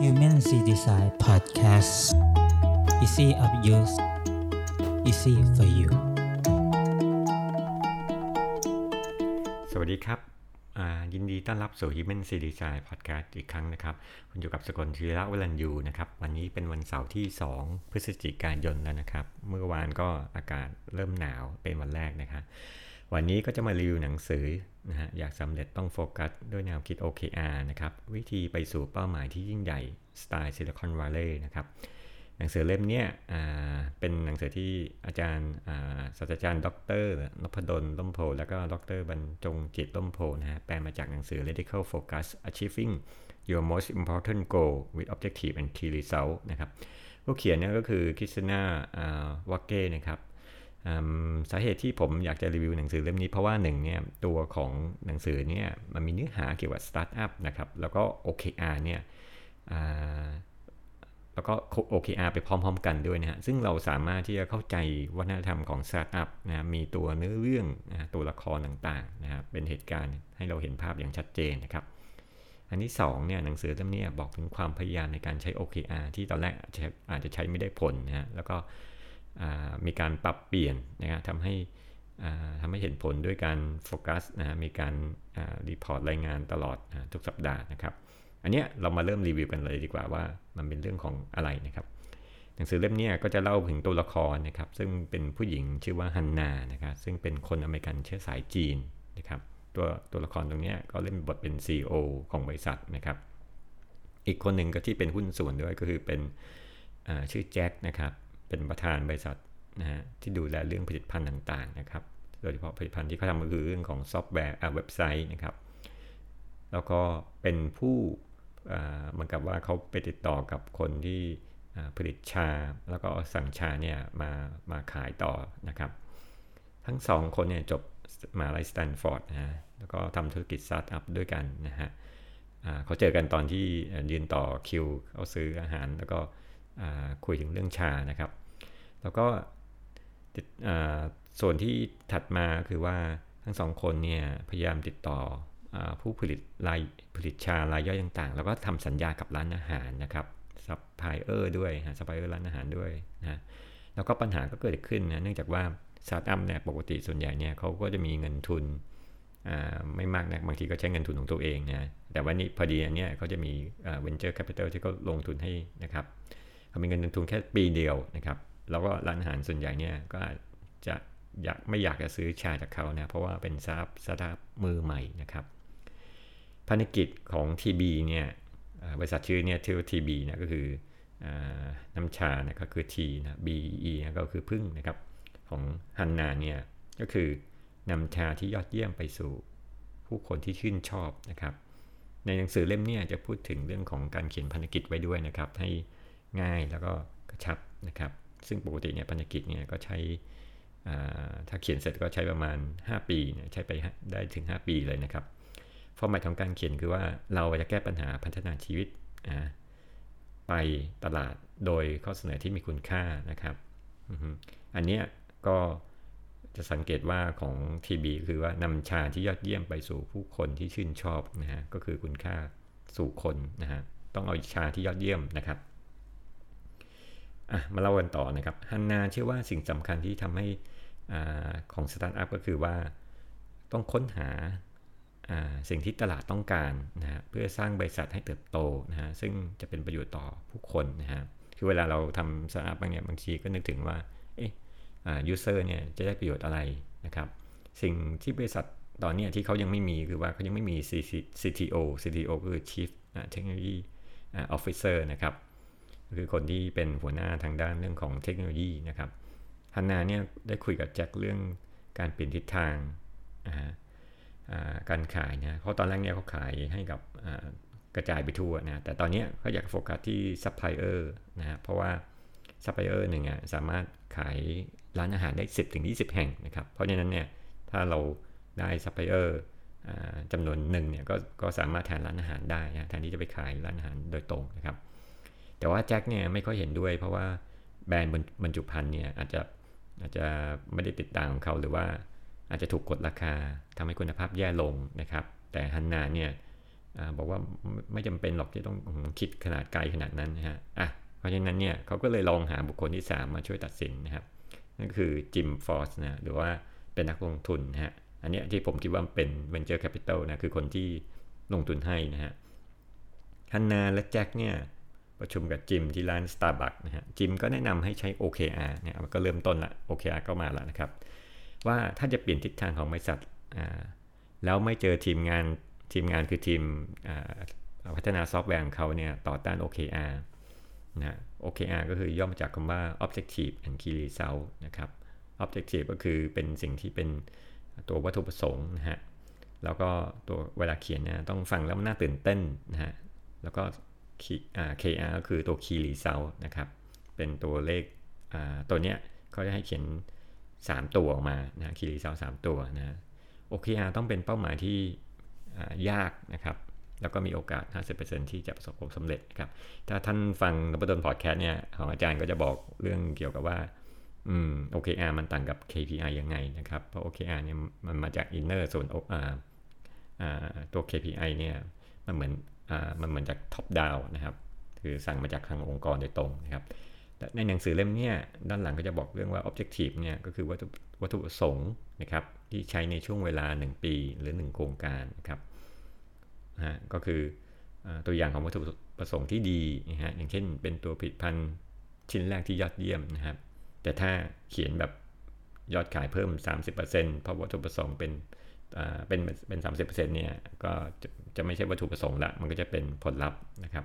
Human C Design Podcast Easy of use Easy for you สวัสดีครับอ่ายินดีต้อนรับสู่ Human C Design Podcast อีกครั้งนะครับ คุณอยู่กับสกลธีระวรัญยูนะครับ วันนี้เป็นวันเสาร์ที่ 2 พฤศจิกายนแล้วนะครับ เมื่อวานก็อากาศเริ่มหนาวเป็นวันแรกนะครับ วันนี้ก็จะมารีวิวหนังสือนะฮะอยากสำเร็จต้องโฟกัสด้วยแนวคิด OKR นะครับ วิธีไปสู่เป้าหมายที่ยิ่งใหญ่สไตล์ Silicon Valley นะครับ หนังสือเล่มนี้เป็นหนังสือที่อาจารย์ศาสตราจารย์ ดรนภดลร่มโพธิ์แล้วก็ดรบรรจงจิตร่มโพธิ์นะฮะแปลมาจากหนังสือ Radical Focus Achieving Your Most Important Goal with Objective and Key Result นะครับผู้เขียนเนี่ยก็คือ Christina Wodtke นะครับ สาเหตุที่ผมอยากจะรีวิวหนังสือเล่มนี้เพราะว่าหนึ่งเนี่ยตัวของหนังสือเนี่ยมันมีเนื้อหาเกี่ยวกับสตาร์ทอัพนะครับแล้วก็ OKR เนี่ยแล้วก็ OKR ไปพร้อม ๆ กันด้วยนะฮะซึ่งเราสามารถที่จะเข้าใจวัฒนธรรมของสตาร์ทอัพนะมีตัวเนื้อเรื่องนะตัวละครต่างๆนะครับเป็นเหตุการณ์ให้เราเห็นภาพอย่างชัดเจนนะครับอันที่2เนี่ยหนังสือเล่มนี้บอกถึงความพยายามในการใช้ OKR ที่ตอนแรกอาจจะใช้ไม่ได้ผลนะฮะแล้วก็ มีการปรับเปลี่ยนนะครับทำให้ทำให้เห็นผลด้วยการโฟกัสนะมีการ report รายงานตลอดทุกสัปดาห์นะครับ อันเนี้ยเรามาเริ่มรีวิวกันเลยดีกว่าว่ามันเป็นเรื่องของอะไรนะครับหนังสือเล่มนี้ก็จะเล่าถึงตัวละครนะครับ ซึ่งเป็นผู้หญิงชื่อว่าฮันนานะครับซึ่งเป็นคนอเมริกันเชื้อสายจีนนะครับ ตัวตัวละครตรงนี้ก็เล่นบทเป็น CEO ของบริษัทนะครับ อีกคนหนึ่งก็ที่เป็นหุ้นส่วนด้วยก็คือเป็นชื่อแจ็คนะครับ เป็นประธานบริษัทนะฮะที่ดูแลเรื่องผลิตภัณฑ์ต่างๆนะครับ โดยเฉพาะผลิตภัณฑ์ที่เขาทำก็คือเรื่องของซอฟต์แวร์เว็บไซต์นะครับ แล้วก็เป็นผู้เหมือนกับว่าเขาไปติดต่อกับคนที่ผลิตชา แล้วก็สั่งชาเนี่ยมามาขายต่อนะครับ ทั้งสองคนเนี่ยจบมหาลัยสแตนฟอร์ดนะฮะแล้วก็ทำธุรกิจสตาร์ทอัพด้วยกันนะฮะเขาเจอกันตอนที่ยืนต่อคิวเขาซื้ออาหารแล้วก็ คุยถึงเรื่องชานะครับ แล้วก็ส่วนที่ถัดมาคือว่าทั้งสองคนเนี่ยพยายามติดต่อผู้ผลิตรายผลิตชารายย่อยต่างๆ แล้วก็ทำสัญญากับร้านอาหารนะครับซัพพลายเออร์ด้วยฮะซัพพลายเออร์ร้านอาหารด้วยนะแล้วก็ปัญหาก็เกิดขึ้นนะเนื่องจากว่าสตาร์ทอัพเนี่ยปกติส่วนใหญ่เนี่ยเขาก็จะมีเงินทุนไม่มากนะบางทีก็ใช้เงินทุนของตัวเองนะแต่ว่านี่พอดีอันเนี้ยเขาจะมี venture capital ที่เขาลงทุนให้นะครับ เขามีเงินลงทุนแค่ปีเดียวนะครับ แล้วก็ร้านอาหารส่วนใหญ่เนี่ยก็จะอยากไม่อยากจะซื้อชาจากเขานะ เพราะว่าเป็นสตาร์ทสตาร์ทมือใหม่นะครับภารกิจของ TB เนี่ยบริษัทชื่อเนี่ยชื่อ TB นะก็คือน้ำชานะก็คือ T นะ BE นะก็คือพึ่งนะครับของฮันนาเนี่ยก็คือนำชาที่ยอดเยี่ยมไปสู่ผู้คนที่ชื่นชอบนะครับ ในหนังสือเล่มนี้จะพูดถึงเรื่องของการเขียนพันธกิจไว้ด้วยนะครับ ให้ ง่ายแล้วก็กระชับนะครับ ซึ่งปกติเนี่ยพันธกิจเนี่ยก็ใช้ถ้าเขียนเสร็จก็ใช้ประมาณ 5 ปีใช้ไปได้ถึง 5 ปีเลยนะครับฟอร์แมตของการเขียนคือว่าเราจะแก้ปัญหาพัฒนาชีวิตไปตลาดโดยข้อเสนอที่มีคุณค่านะครับอันนี้ก็จะสังเกตว่าของ TB คือว่านำชาที่ยอดเยี่ยมไปสู่ผู้คนที่ชื่นชอบนะฮะก็คือคุณค่าสู่คนนะฮะต้องเอาชาที่ยอดเยี่ยมนะครับ อะมาเล่ากันต่อนะครับฮันนาเชื่อว่าสิ่งสำคัญที่ทำให้อของสตาร์ทอัพก็คือว่าต้องค้นหาสิ่งที่ตลาดต้องการนะฮะเพื่อสร้างบริษัทให้เติบโตนะฮะซึ่งจะเป็นประโยชน์ต่อผู้คนนะฮะคือเวลาเราทำสตาร์ทอัพบางอย่างบางทีก็นึกถึงว่าเอ๊ะ user เนี่ยจะได้ประโยชน์อะไรนะครับสิ่งที่บริษัทตอนนี้ที่เขายังไม่มีคือว่าเขายังไม่มี CTO CTO ก็คือ Chief Technology Officer นะครับ คือคนที่เป็นหัวหน้าทางด้านเรื่องของเทคโนโลยีนะครับฮันนาเนี่ยได้คุยกับแจ็คเรื่องการเปลี่ยนทิศทางการขายนะเพราะตอนแรกเนี่ยเขาขายให้กับกระจายไปทั่วนะแต่ตอนนี้เขาอยากโฟกัสที่ซัพพลายเออร์นะเพราะว่าซัพพลายเออร์หนึ่งอะสามารถขายร้านอาหารได้ 10ถึง20 แห่งนะครับเพราะฉะนั้นเนี่ยถ้าเราได้ซัพพลายเออร์จำนวนหนึ่งเนี่ยก็ก็สามารถแทนร้านอาหารได้นะแทนที่จะไปขายร้านอาหารโดยตรงนะครับ แต่ว่าแจ็คเนี่ยไม่ค่อยเห็นด้วย เพราะว่าแบรนด์บรรจุภัณฑ์เนี่ยอาจจะอาจจะไม่ได้ติดตามของเขาหรือว่าอาจจะถูกกดราคาทำให้คุณภาพแย่ลงนะครับ แต่ฮันนาเนี่ยบอกว่าไม่จำเป็นหรอกที่ต้องคิดขนาดไกลขนาดนั้นนะฮะอะเพราะฉะนั้นเนี่ยเขาก็เลยลองหาบุคคลที่ 3 มาช่วยตัดสินนะครับนั่นคือจิมฟอร์สนะหรือว่าเป็นนักลงทุนนะฮะอันนี้ที่ผมคิดว่าเป็น venture capital นะคือคนที่ลงทุนให้นะฮะฮันนาและแจ็คเนี่ย ประชุมกับจิมที่ร้าน Starbucks นะฮะจิมก็แนะนำให้ใช้ OKR เนี่ยมันก็เริ่มต้นละ OKR ก็มาแล้วนะครับ ว่าถ้าจะเปลี่ยนทิศทางของบริษัทแล้วไม่เจอทีมงานทีมงานคือทีมพัฒนาซอฟต์แวร์ของเขาเนี่ยต่อต้าน OKR นะ OKR ก็คือย่อมาจากคำว่า Objective and Key Result นะครับ Objective ก็คือเป็นสิ่งที่เป็นตัววัตถุประสงค์นะฮะแล้วก็ตัวเวลาเขียนนะต้องฟังแล้วมันน่าตื่นเต้นนะฮะแล้วก็ KR ก็คือตัว Key Result นะครับ เป็นตัวเลขตัวเนี้ยเขาจะให้เขียน 3 ตัวออกมานะ Key Result 3ตัวนะ OKR ต้องเป็นเป้าหมายที่ยากนะครับแล้วก็มีโอกาส 50%ที่จะประสบความสำเร็จครับ ถ้าท่านฟังนบดนพอดแคสต์เนี่ยของอาจารย์ก็จะบอกเรื่องเกี่ยวกับว่า อืม OKR มันต่างกับ KPI ยังไงนะครับ เพราะ OKR เนี่ยมันมาจาก inner ส่วนตัว KPI เนี่ยมันเหมือน มันเหมือนจาก top down นะครับคือสั่งมาจากทางองค์กรโดยตรงนะครับในหนังสือเล่มนี้ด้านหลังก็จะบอกเรื่องว่า objective เนี่ยก็คือวัตถุวัตถุประสงค์นะครับที่ใช้ในช่วงเวลา 1 ปีหรือ 1 โครงการนะครับฮะก็คือตัวอย่างของวัตถุประสงค์ที่ดีนะฮะอย่างเช่น เป็นตัวผลิตภัณฑ์ชิ้นแรกที่ยอดเยี่ยมนะครับ แต่ถ้าเขียนแบบยอดขายเพิ่ม 30%เพราะวัตถุประสงค์เป็นเป็นเป็น30%เนี่ยก็ จะไม่ใช่วัตถุประสงค์ละมันก็จะเป็นผลลัพธ์นะครับ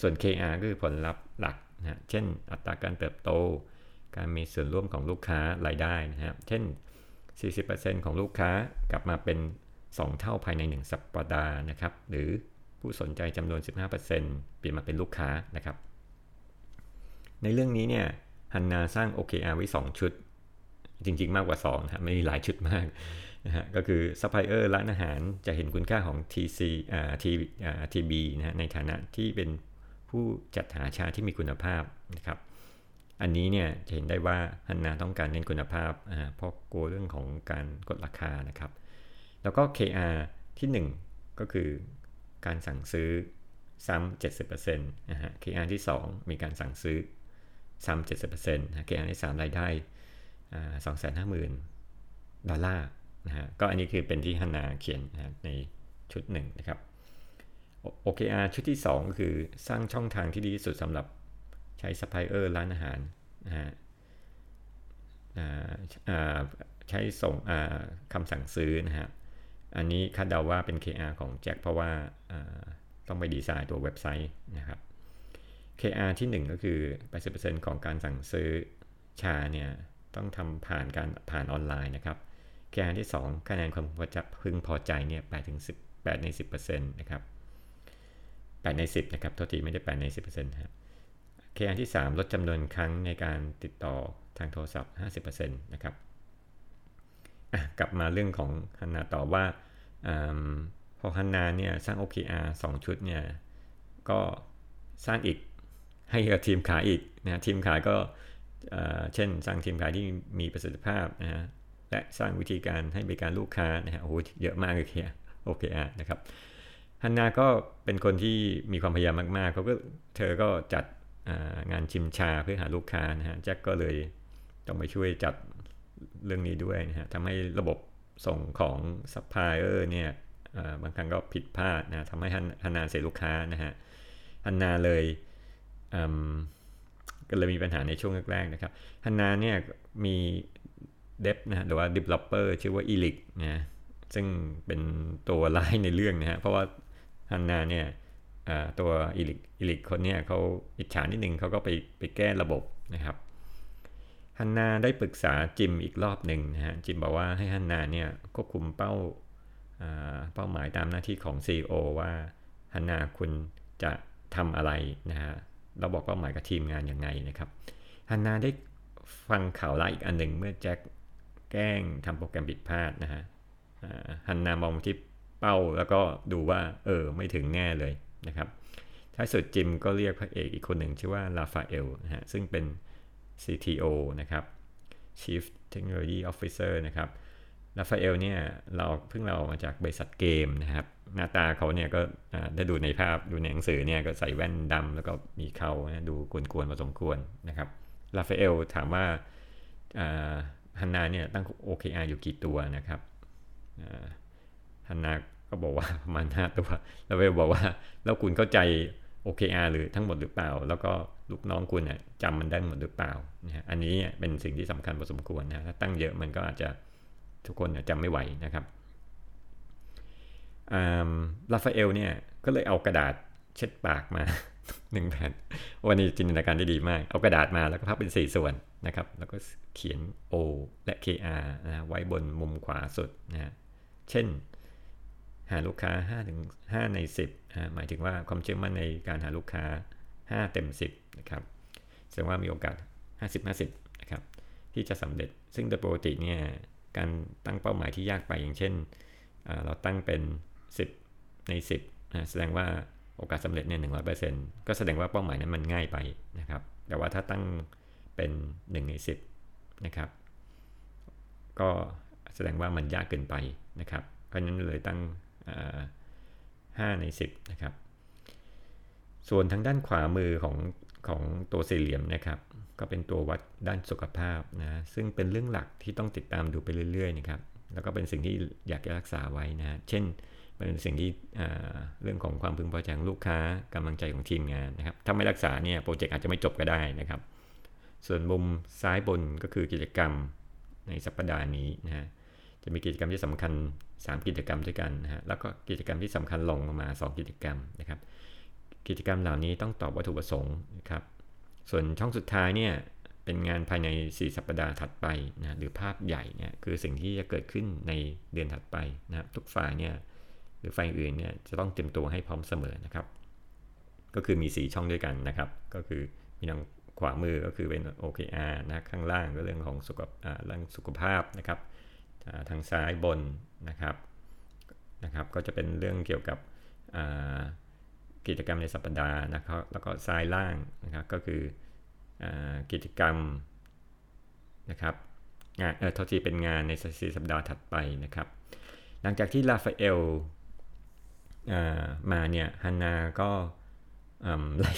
ส่วน KR ก็คือผลลัพธ์หลักนะเช่น อัตราการเติบโต การมีส่วนร่วมของลูกค้ารายได้นะครับ เช่น 40%ของลูกค้ากลับมาเป็น 2 เท่าภายใน 1 สัปดาห์นะครับ หรือผู้สนใจจำนวน 15%เปลี่ยนมาเป็นลูกค้านะครับ ในเรื่องนี้เนี่ยฮันนาสร้าง OKR ไว้ 2 ชุด จริง ๆ มากกว่า2นะครับไม่มีหลายชุดมากนะฮะก็คือซัพพลายเออร์ร้านอาหารจะเห็นคุณค่าของ TC อ่า T อ่า TB นะฮะในฐานะที่เป็นผู้จัดหาชาที่มีคุณภาพนะครับอันนี้เนี่ยจะเห็นได้ว่าฮันนาต้องการเน้นคุณภาพเพราะกลัวเรื่องของการกดราคานะครับ แล้วก็ KR ที่ 1 ก็คือการสั่งซื้อซ้ำ70%นะฮะ KR ที่ 2 มีการสั่งซื้อซ้ำ70%นะ KR ที่ 3 รายได้ สองแสนห้าหมื่นดอลลาร์นะฮะก็อันนี้คือเป็นที่ฮันนาเขียนนะในชุดหนึ่งนะครับ OKR ชุดที่ 2 ก็คือสร้างช่องทางที่ดีที่สุดสำหรับใช้ซัพพลายเออร์ร้านอาหารนะฮะใช้ส่งคำสั่งซื้อนะฮะอันนี้คาดเดาว่าเป็น KR ของแจ็คเพราะว่าต้องไปดีไซน์ตัวเว็บไซต์นะครับ KR ที่ 1 ก็คือ 80%ของการสั่งซื้อชาเนี่ย ต้องทำผ่านการผ่านออนไลน์นะครับ KR ที่ 2 คะแนนความพึงพอใจเนี่ย8ถึง10 8ใน10%นะครับ8ใน10นะครับโทษทีไม่ได้8ใน10%ครับ KR ที่ 3 ลดจำนวนครั้งในการติดต่อทางโทรศัพท์ 50%นะครับกลับมาเรื่องของฮันนาต่อว่าอพอฮันนาเนี่ยสร้าง OKR 2 ชุดเนี่ยก็สร้างอีกให้กับทีมขายอีกนะทีมขายก็ เช่น สร้างทีมขายที่มีประสิทธิภาพนะฮะและสร้างวิธีการให้บริการลูกค้านะฮะโอ้โหเยอะมากเลยครับโอเคอะนะครับฮันนาก็เป็นคนที่มีความพยายามมากๆเขาก็เธอก็จัดงานชิมชาเพื่อหาลูกค้านะฮะแจ็คก็เลยต้องไปช่วยจัดเรื่องนี้ด้วยนะฮะทำให้ระบบส่งของซัพพลายเออร์เนี่ยบางครั้งก็ผิดพลาดนะทำให้ฮันนาเสียลูกค้านะฮะฮันนาเลย ก็เลยมีปัญหาในช่วงแรกๆนะครับฮันนาเนี่ยมี dev นะหรือว่า developer ชื่อว่า e l i c นะซึ่งเป็นตัวร้ายในเรื่องนะฮะเพราะว่าฮันนาเนี่ยตัวอีลิกอีลิกคนเนี้ยเขาอิจฉานิดนึงเขาก็ไปไปแก้ระบบนะครับฮันนาได้ปรึกษาจิมอีกรอบหนึ่งนะฮะจิมบอกว่าให้ฮันนาเนี่ยควบคุมเป้าเป้าหมายตามหน้าที่ของ CEO ว่าฮันนาคุณจะทำอะไรนะฮะ เราบอกเป้าหมายกับทีมงานยังไงนะครับฮันนาได้ฟังข่าวร้ายอีกอันหนึ่งเมื่อแจ็คแกล้งทำโปรแกรมผิดพลาดนะฮะฮันนามองที่เป้าแล้วก็ดูว่าเออไม่ถึงแง่เลยนะครับท้ายสุดจิมก็เรียกพระเอกอีกคนหนึ่งชื่อว่าลาฟาเอลนะฮะซึ่งเป็น CTO นะครับ Chief Technology Officer นะครับลาฟาเอลเนี่ยเราเพิ่งเรามาจากบริษัทเกมนะครับ หน้าตาเขาเนี่ยก็ได้ดูในภาพดูในหนังสือเนี่ยก็ใส่แว่นดำแล้วก็มีเขาดูกวนๆพอสมควรนะครับลาฟาเอลถามว่าฮันนาเนี่ยตั้ง OKR อยู่กี่ตัวนะครับฮันนาก็บอกว่าประมาณ5ตัวลาฟาเอลบอกว่า แล้วคุณเข้าใจ OKR หรือทั้งหมดหรือเปล่า แล้วก็ลูกน้องคุณเนี่ยจำมันได้หมดหรือเปล่านะอันนี้เป็นสิ่งที่สำคัญพอสมควรนะถ้าตั้งเยอะมันก็อาจจะทุกคนจำไม่ไหวนะครับ ลาฟาเอลเนี่ยก็เลยเอากระดาษเช็ดปากมาหนึ่งแผ่นวันนี้จินตนาการได้ดีมาก เอากระดาษมาแล้วก็พับเป็นสี่ส่วนนะครับ แล้วก็เขียน O และ KR นะไว้บนมุมขวาสุดนะเช่น หาลูกค้า5ถึง5ใน 10นะหมายถึงว่าความเชื่อมั่นในการหาลูกค้า 5 เต็ม 10นะครับแสดงว่ามีโอกาส 50-50นะครับที่จะสำเร็จซึ่งโดยปกติเนี่ยการตั้งเป้าหมายที่ยากไปอย่างเช่น เราตั้งเป็น 10 ใน 10นะแสดงว่าโอกาสสำเร็จเนี่ยหนึ่งร้อยเปอร์เซ็นต์ก็แสดงว่าเป้าหมายนั้นมันง่ายไปนะครับ แต่ว่าถ้าตั้งเป็น 1 ใน 10 นะครับ ก็แสดงว่ามันยากเกินไปนะครับ เพราะฉะนั้นเลยตั้ง5ใน 10 นะครับ ส่วนทางด้านขวามือของของตัวสี่เหลี่ยมนะครับ ก็เป็นตัววัดด้านสุขภาพนะ ซึ่งเป็นเรื่องหลักที่ต้องติดตามดูไปเรื่อยๆนะครับ แล้วก็เป็นสิ่งที่อยากจะรักษาไว้นะ เช่น เป็นสิ่งที่เรื่องของความพึงพอใจของลูกค้ากำลังใจของทีมงานนะครับถ้าไม่รักษาเนี่ยโปรเจกต์อาจจะไม่จบก็ได้นะครับ ส่วนมุมซ้ายบนก็คือกิจกรรมในสัปดาห์นี้นะฮะจะมีกิจกรรมที่สำคัญ 3 กิจกรรมด้วยกันนะฮะแล้วก็กิจกรรมที่สำคัญลงมา 2 กิจกรรมนะครับ กิจกรรมเหล่านี้ต้องตอบวัตถุประสงค์นะครับ ส่วนช่องสุดท้ายเนี่ยเป็นงานภายใน 4 สัปดาห์ถัดไปนะหรือภาพใหญ่เนี่ยคือสิ่งที่จะเกิดขึ้นในเดือนถัดไปนะครับทุกฝ่ายเนี่ย หรือไฟอื่นเนี่ยจะต้องเตรียมตัวให้พร้อมเสมอนะครับ ก็คือมี 4 ช่องด้วยกันนะครับ ก็คือมีทางขวามือก็คือเป็น OKR นะข้างล่างก็เรื่องของสุขเรื่องสุขภาพนะครับ ทางซ้ายบนนะครับนะครับ ก็จะเป็นเรื่องเกี่ยวกับกิจกรรมในสัปดาห์นะครับ แล้วก็ซ้ายล่างนะครับก็คืออกิจกรรมนะครับงานเออททีเป็นงานในสีสัปดาห์ถัดไปนะครับ หลังจากที่ลาฟาเอล มาเนี่ยฮันนาก็ไล่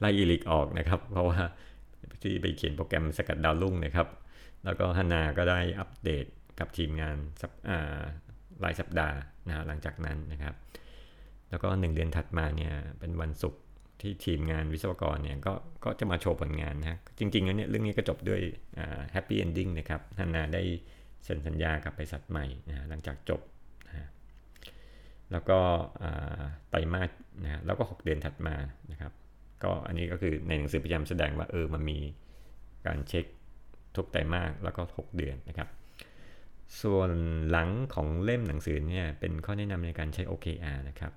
ไล่อีลิกออกนะครับ เพราะว่าที่ไปเขียนโปรแกรมสกัดดาวรุ่งนะครับ แล้วก็ฮันนาก็ได้อัปเดตกับทีมงานรายสัปดาห์นะหลังจากนั้นนะครับ แล้วก็หนึ่งเดือนถัดมาเนี่ยเป็นวันศุกร์ที่ทีมงานวิศวกรเนี่ยก็ก็จะมาโชว์ผลงานนะจริงๆแล้วเนี่ยเรื่องนี้ก็จบด้วยแฮปปี้เอนดิ้งนะครับฮันนาได้เซ็นสัญญากับบริษัทใหม่นะหลังจากจบ แล้วก็ไตรมาสนะแล้วก็ 6 เดือนถัดมานะครับ ก็อันนี้ก็คือในหนังสือพยายามแสดงว่าเออมันมีการเช็คทุกไตรมาสแล้วก็ 6 เดือนนะครับ ส่วนหลังของเล่มหนังสือเนี่ยเป็นข้อแนะนำในการใช้ OKR นะครับ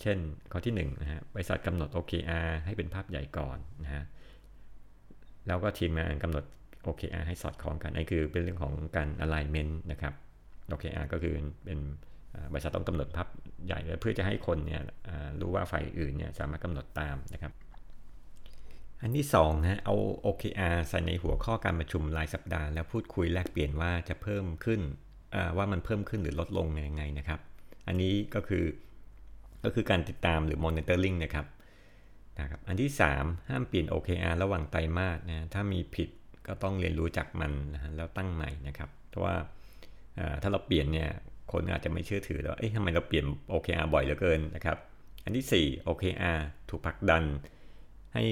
เช่นข้อที่1นะฮะบริษัทกำหนด OKR ให้เป็นภาพใหญ่ก่อนนะฮะแล้วก็ทีมงานกำหนด OKR ให้สอดคล้องกันนี่คือเป็นเรื่องของการ alignment นะครับ OKR ก็คือเป็น บริษัทต้องกำหนดภาพใหญ่เพื่อจะให้คนเนี่ยรู้ว่าฝ่ายอื่นเนี่ยสามารถกำหนดตามนะครับ อันที่2นะเอา OKR ใส่ในหัวข้อการประชุมรายสัปดาห์แล้วพูดคุยแลกเปลี่ยนว่าจะเพิ่มขึ้นว่ามันเพิ่มขึ้นหรือลดลงยังไงนะครับ อันนี้ก็คือก็คือการติดตามหรือ monitoring นะครับนะครับ อันที่ 3 ห้ามเปลี่ยน OKR ระหว่างไตรมาสนะถ้ามีผิดก็ต้องเรียนรู้จากมันนะแล้วตั้งใหม่นะครับ เพราะว่าถ้าเราเปลี่ยนเนี่ย คนอาจจะไม่เชื่อถือแล้ว เอ๊ะทำไมเราเปลี่ยน OKR บ่อยเหลือเกินนะครับ อันที่ 4 OKR ถูกผลักดัน ให้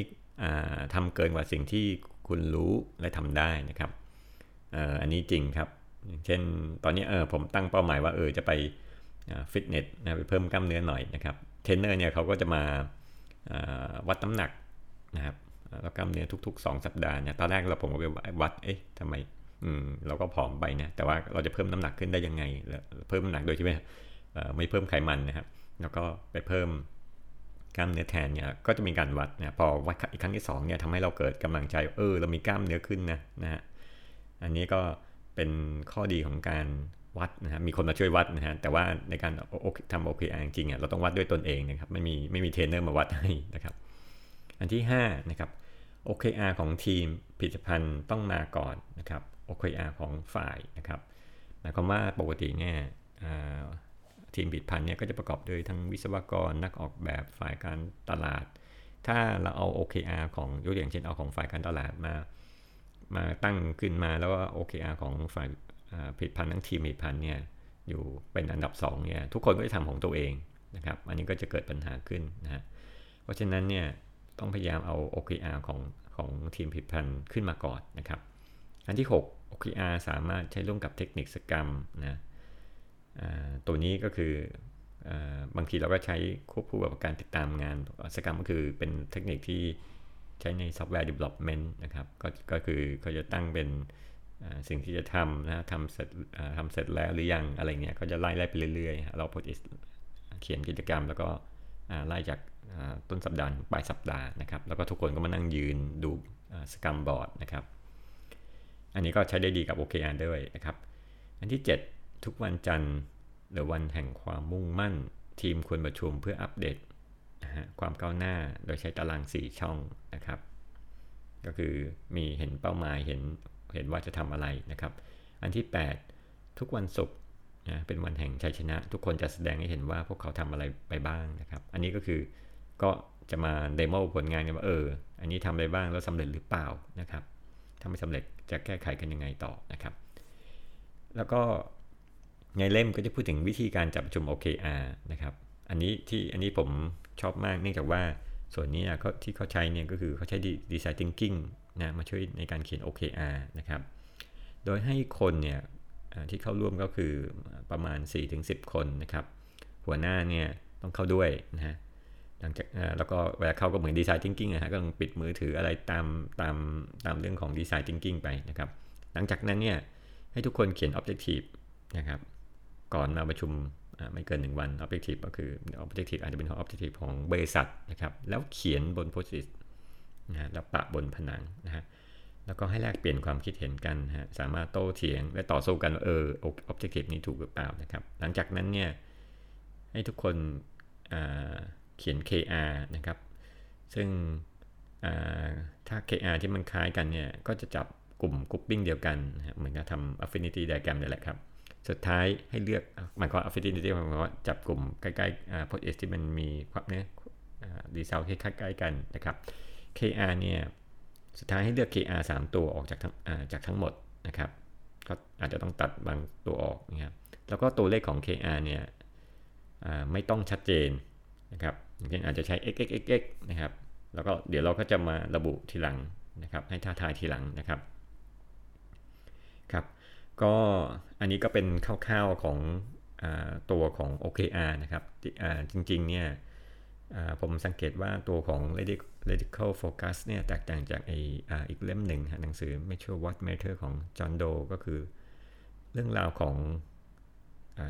ทำเกินกว่าสิ่งที่คุณรู้และทำได้นะครับอันนี้จริงครับ เช่นตอนนี้เออผมตั้งเป้าหมายว่าเออจะไปฟิตเนสนะไปเพิ่มกล้ามเนื้อหน่อยนะครับ เทรนเนอร์เนี่ยเขาก็จะมาวัดน้ำหนักนะครับแล้วกล้ามเนื้อทุก ๆ 2 สัปดาห์เนี่ยตอนแรกเราผมก็ไปวัดเอ๊ะทำไม อืมเราก็ผอมไปนะแต่ว่าเราจะเพิ่มน้ำหนักขึ้นได้ยังไง เพิ่มน้ำหนักโดยที่ไม่ไม่เพิ่มไขมันนะครับ แล้วก็ไปเพิ่มกล้ามเนื้อแทนเนี่ยก็จะมีการวัดนะพอวัดอีกครั้งที่2เนี่ยทำให้เราเกิดกำลังใจเออเรามีกล้ามเนื้อขึ้นนะนะฮะอันนี้ก็เป็นข้อดีของการวัดนะฮะมีคนมาช่วยวัดนะฮะแต่ว่าในการทำ OKR จริงๆอะเราต้องวัดด้วยตนเองนะครับไม่มีไม่มีเทรนเนอร์มาวัดให้นะครับ อันที่5นะครับ OKR ของทีมผลิตภัณฑ์ต้องมาก่อนนะครับ OKR ของฝ่ายนะครับหมายความว่าปกติเนี่ยทีมผลิตภัณฑ์เนี่ยก็จะประกอบด้วยทั้งวิศวกรนักออกแบบฝ่ายการตลาด ถ้าเราเอา OKR ของยกตัวอย่างเช่นเอาของฝ่ายการตลาดมามาตั้งขึ้นมาแล้วว่า OKR ของฝ่ายผลิตภัณฑ์ทั้งทีมผลิตภัณฑ์เนี่ยอยู่เป็นอันดับ2เนี่ยทุกคนก็จะทำของตัวเองนะครับ อันนี้ก็จะเกิดปัญหาขึ้นนะฮะเพราะฉะนั้นเนี่ยต้องพยายามเอา OKR ของของทีมผลิตภัณฑ์ขึ้นมาก่อนนะครับ อันที่ 6 OKR สามารถใช้ร่วมกับเทคนิค scrum นะตัวนี้ก็คือบางทีเราก็ใช้ควบคู่กับการติดตามงาน scrum ก็คือเป็นเทคนิคที่ใช้ในซอฟต์แวร์ development นะครับก็คือเขาจะตั้งเป็นสิ่งที่จะทำนะทำเสร็จทำเสร็จแล้วหรือยังอะไรเงี้ยเขาจะไล่ไล่ไปเรื่อยๆ เราโพอเขียนกิจกรรมแล้วก็ไล่จากต้นสัปดาห์ปลายสัปดาห์นะครับ แล้วก็ทุกคนก็มานั่งยืนดูสกรรมบอร์ดนะครับ อันนี้ก็ใช้ได้ดีกับ OKR ด้วยนะครับ อันที่ 7 ทุกวันจันทร์หรือวันแห่งความมุ่งมั่น ทีมควรประชุมเพื่ออัปเดตความก้าวหน้าโดยใช้ตาราง 4 ช่องนะครับ ก็คือมีเห็นเป้าหมายเห็นเห็นว่าจะทำอะไรนะครับ อันที่ 8 ทุกวันศุกร์นะเป็นวันแห่งชัยชนะ ทุกคนจะแสดงให้เห็นว่าพวกเขาทำอะไรไปบ้างนะครับ อันนี้ก็คือก็จะมาเดโมผลงานกันว่าเออ อันนี้ทำอะไรบ้างแล้วสำเร็จหรือเปล่านะครับ ถ้าไม่สำเร็จจะแก้ไขกันยังไงต่อนะครับ แล้วก็ในเล่มก็จะพูดถึงวิธีการจับประชุม OKR นะครับ อันนี้ที่อันนี้ผมชอบมากเนื่องจากว่าส่วนนี้เขาที่เขาใช้เนี่ยก็คือเขาใช้ Design Thinking นะมาช่วยในการเขียน OKR นะครับ โดยให้คนเนี่ยที่เข้าร่วมก็คือประมาณ 4-10 คนนะครับ หัวหน้าเนี่ยต้องเข้าด้วยนะฮะ หลังจากแล้วก็เวลาเข้าก็เหมือนดีไซน์ทิงกิ้งนะฮะก็ต้องปิดมือถืออะไรตามตามตามเรื่องของดีไซน์ทิงกิ้งไปนะครับ หลังจากนั้นเนี่ยให้ทุกคนเขียน Objective นะครับ ก่อนมาประชุมไม่เกิน 1 วัน Objective ก็คือ Objective อาจจะเป็น Objective ของบริษัทนะครับ แล้วเขียนบนโพสต์นะแล้วปะบนผนังนะฮะแล้วก็ให้แลกเปลี่ยนความคิดเห็นกันฮะสามารถโต้เถียงและต่อสู้กันเออ Objective นี้ถูกหรือเปล่านะครับ หลังจากนั้นเนี่ยให้ทุกคน เขียน KR นะครับ ซึ่งถ้า KR ที่มันคล้ายกันเนี่ย ก็จะจับกลุ่มกรุ๊ปปิ้งเดียวกัน เหมือนกับทำ affinity diagram นี่แหละครับ สุดท้ายให้เลือกหมายความ affinity หมายความว่าจับกลุ่มใกล้ๆ p o เ s ที่มันมีความเนี้ยดีเซลคล้ายๆกันนะครับ KR เนี่ย สุดท้ายให้เลือก KR 3 ตัวออกจากทั้งจากทั้งหมดนะครับ ก็อาจจะต้องตัดบางตัวออกนะครับ แล้วก็ตัวเลขของ KR เนี่ยไม่ต้องชัดเจน นะครับอย่างเช่นอาจจะใช้ x x x x นะครับ แล้วก็เดี๋ยวเราก็จะมาระบุทีหลังนะครับ ให้ท่าทายทีหลังนะครับ ครับ ก็อันนี้ก็เป็นคร่าวๆของอตัวของ OKR นะครับจริงๆ เนี่ยผมสังเกตว่าตัวของ radical focus เนี่ยแตกต่างจากไออีกเล่มหนึ่งหนังสือ Measure What Matter ของ John Doe ก็คือ เรื่องราวของ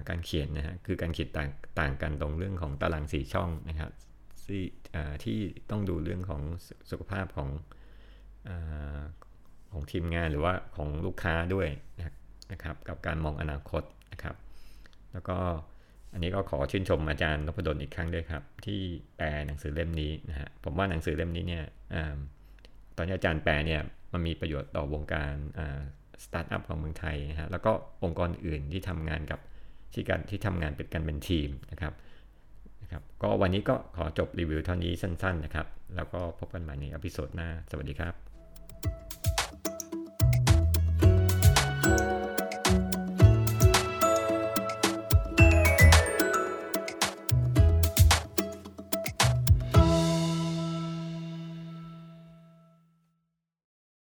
การเขียนนะฮะคือการเขียนต่างต่างกันตรงเรื่องของตารางสีช่องนะครับที่ที่ต้องดูเรื่องของสุขภาพของอของทีมงานหรือว่าของลูกค้าด้วยนะครับ กับการมองอนาคตนะครับ แล้วก็อันนี้ก็ขอชื่นชมอาจารย์นพดลอีกครั้งด้วยครับ ที่แปลหนังสือเล่มนี้นะฮะผมว่าหนังสือเล่มนี้เนี่ยตอนที่อาจารย์แปลเนี่ยมันมีประโยชน์ต่อวงการสตาร์ทอัพของเมืองไทยนะฮะแล้วก็องค์กรอื่นที่ทำงานกับ ที่การที่ทำงานเป็นกันเป็นทีมนะครับนะครับก็วันนี้ก็ขอจบรีวิวเท่านี้สั้นๆนะครับ แล้วก็พบกันใหม่ใน episode หน้า สวัสดีครับ